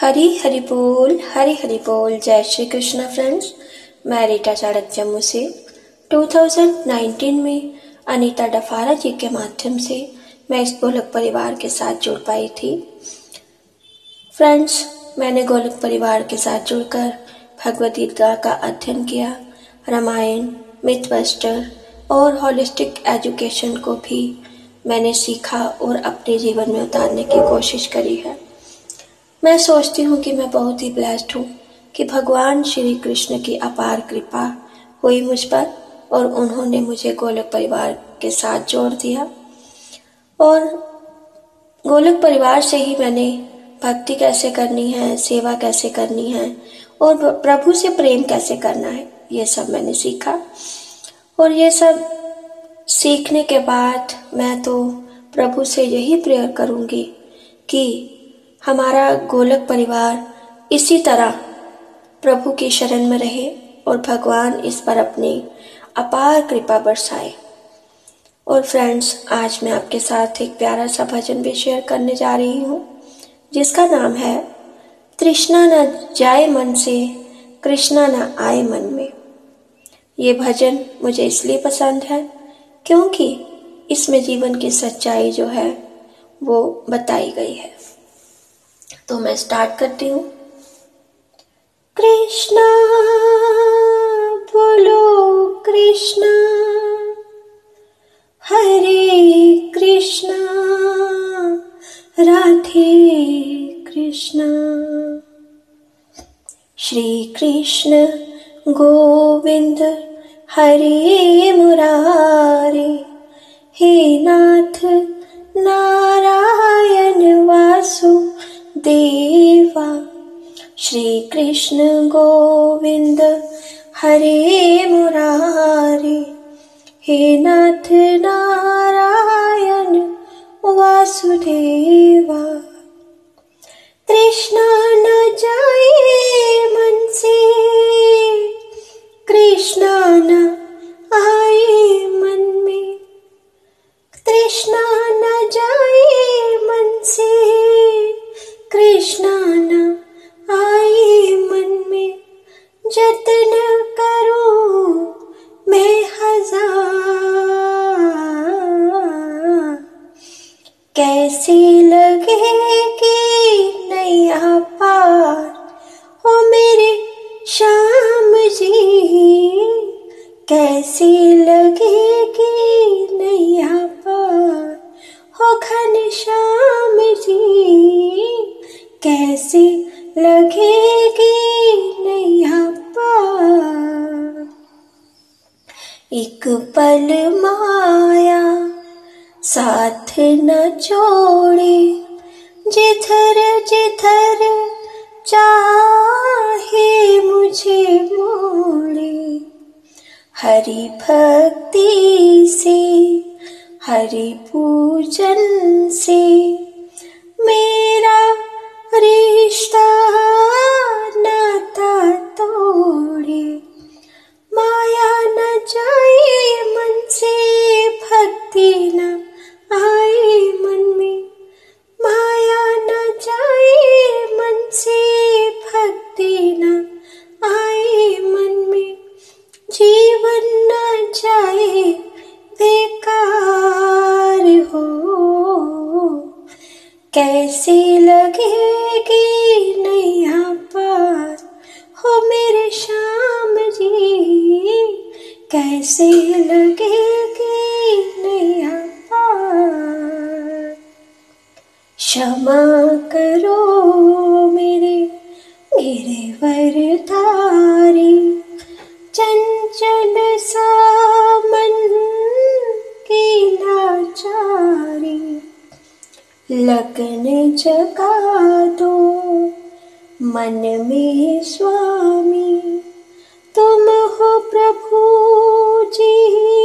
हरी हरि बोल, हरी हरि बोल। जय श्री कृष्णा फ्रेंड्स मैं रीटा चाड़क जम्मू से 2019 में अनीता डफारा जी के माध्यम से मैं इस गोलक परिवार के साथ जुड़ पाई थी। फ्रेंड्स मैंने गोलक परिवार के साथ जुड़कर भगवद गीता का अध्ययन किया। रामायण मिथबस्टर और होलिस्टिक एजुकेशन को भी मैंने सीखा और अपने जीवन में उतारने की कोशिश करी है। मैं सोचती हूँ कि मैं बहुत ही ब्लेस्ड हूँ कि भगवान श्री कृष्ण की अपार कृपा हुई मुझ पर और उन्होंने मुझे गोलक परिवार के साथ जोड़ दिया। और गोलक परिवार से ही मैंने भक्ति कैसे करनी है, सेवा कैसे करनी है और प्रभु से प्रेम कैसे करना है, ये सब मैंने सीखा। और ये सब सीखने के बाद मैं तो प्रभु से यही प्रेयर करूँगी कि हमारा गोलक परिवार इसी तरह प्रभु की शरण में रहे और भगवान इस पर अपनी अपार कृपा बरसाए। और फ्रेंड्स आज मैं आपके साथ एक प्यारा सा भजन भी शेयर करने जा रही हूँ, जिसका नाम है तृष्णा न जाए मन से, कृष्णा न आए मन में। ये भजन मुझे इसलिए पसंद है, क्योंकि इसमें जीवन की सच्चाई जो है, वो बताई गई है। तो मैं स्टार्ट करती हूँ। कृष्णा, बोलो कृष्णा। हरे कृष्णा, राधे कृष्णा। श्री कृष्ण गोविंद, हरे मुरारे। हे नाथ नारायण वासु देवा। श्री कृष्ण गोविंद, हरे मुरारे, हे नाथ नारायण वासुदेवा। कृष्णा न जाए मन से कृष्णा न कैसे लगेगी नैया पार? हो मेरे श्याम जी, कैसी लगेगी नैया पार? हो घन श्याम जी, कैसे छोड़े जिधर जिधर चाहे मुझे मोड़े। हरि भक्ति से, हरि पूजन से मेरा रिश्ता नाता तोड़े। माया न जाए मन से भक्ति न ऐसी लगेगी नैया पास हो मेरे श्याम जी कैसी लगेगी नैया पास क्षमा करो। लगन जगा दो। मन में स्वामी तुम हो प्रभु जी।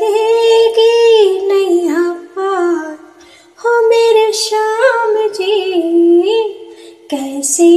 लगेगी नैया पार हो मेरे श्याम जी कैसी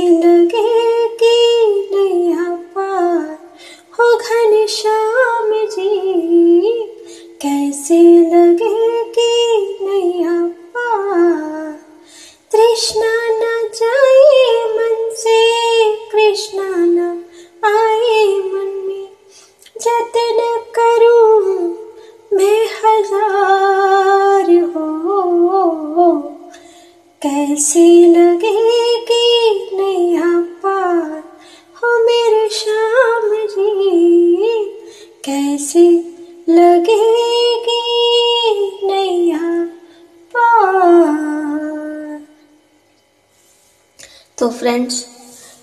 फ्रेंड्स,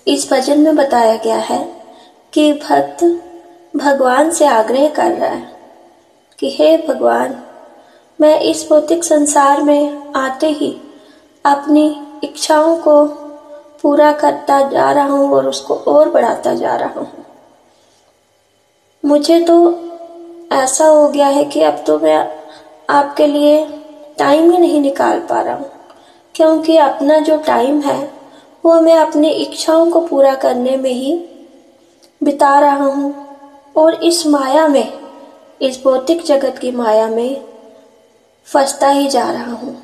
इस भजन में बताया गया है कि भक्त भगवान से आग्रह कर रहा है कि हे भगवान, मैं इस भौतिक संसार में आते ही अपनी इच्छाओं को पूरा करता जा रहा हूँ और उसको और बढ़ाता जा रहा हूँ। मुझे तो ऐसा हो गया है कि अब तो मैं आपके लिए टाइम ही नहीं निकाल पा रहा हूँ, क्योंकि अपना जो टाइम है वो मैं अपनी इच्छाओं को पूरा करने में ही बिता रहा हूँ। और इस माया में, इस भौतिक जगत की माया में फंसता ही जा रहा हूँ।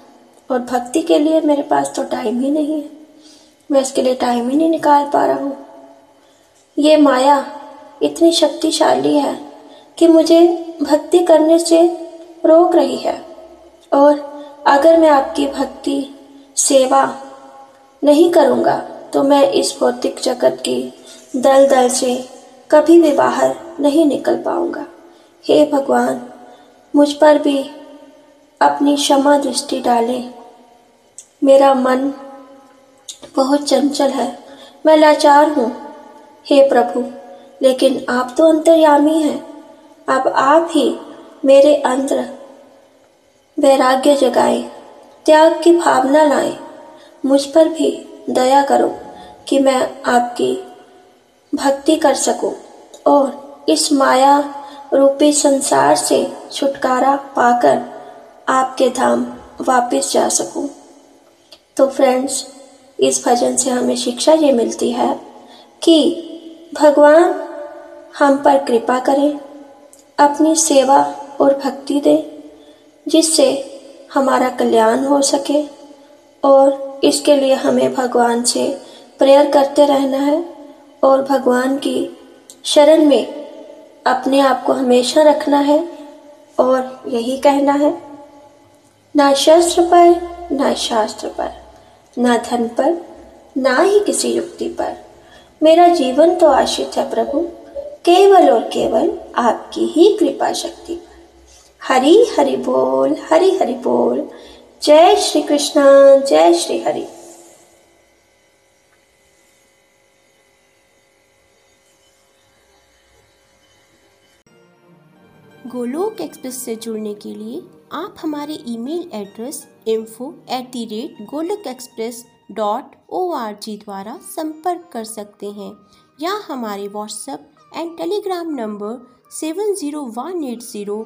और भक्ति के लिए मेरे पास तो टाइम ही नहीं है। मैं इसके लिए टाइम ही नहीं निकाल पा रहा हूँ। ये माया इतनी शक्तिशाली है कि मुझे भक्ति करने से रोक रही है। और अगर मैं आपकी भक्ति, सेवा नहीं करूँगा तो मैं इस भौतिक जगत की दल दल से कभी भी बाहर नहीं निकल पाऊँगा। हे भगवान, मुझ पर भी अपनी क्षमा दृष्टि डालें। मेरा मन बहुत चंचल है, मैं लाचार हूँ। हे प्रभु, लेकिन आप तो अंतर्यामी हैं। अब आप ही मेरे अंदर वैराग्य जगाए, त्याग की भावना लाए। मुझ पर भी दया करो कि मैं आपकी भक्ति कर सकूँ और इस माया रूपी संसार से छुटकारा पाकर आपके धाम वापस जा सकूँ। तो फ्रेंड्स इस भजन से हमें शिक्षा ये मिलती है कि भगवान हम पर कृपा करें, अपनी सेवा और भक्ति दे, जिससे हमारा कल्याण हो सके और इसके लिए हमें भगवान से प्रेयर करते रहना है और भगवान की शरण में अपने आप को हमेशा रखना है और यही कहना है, ना शस्त्र पर, ना शास्त्र पर, ना धन पर, ना ही किसी युक्ति पर। मेरा जीवन तो आश्रित है प्रभु, केवल और केवल आपकी ही कृपा शक्ति पर। हरी हरि बोल, हरी हरि बोल जय श्री कृष्ण, जय श्री हरि। गोलोक एक्सप्रेस से जुड़ने के लिए आप हमारे email address info at the rate Golok express dot O R G द्वारा संपर्क कर सकते हैं या हमारे WhatsApp and Telegram number seven zero one eight zero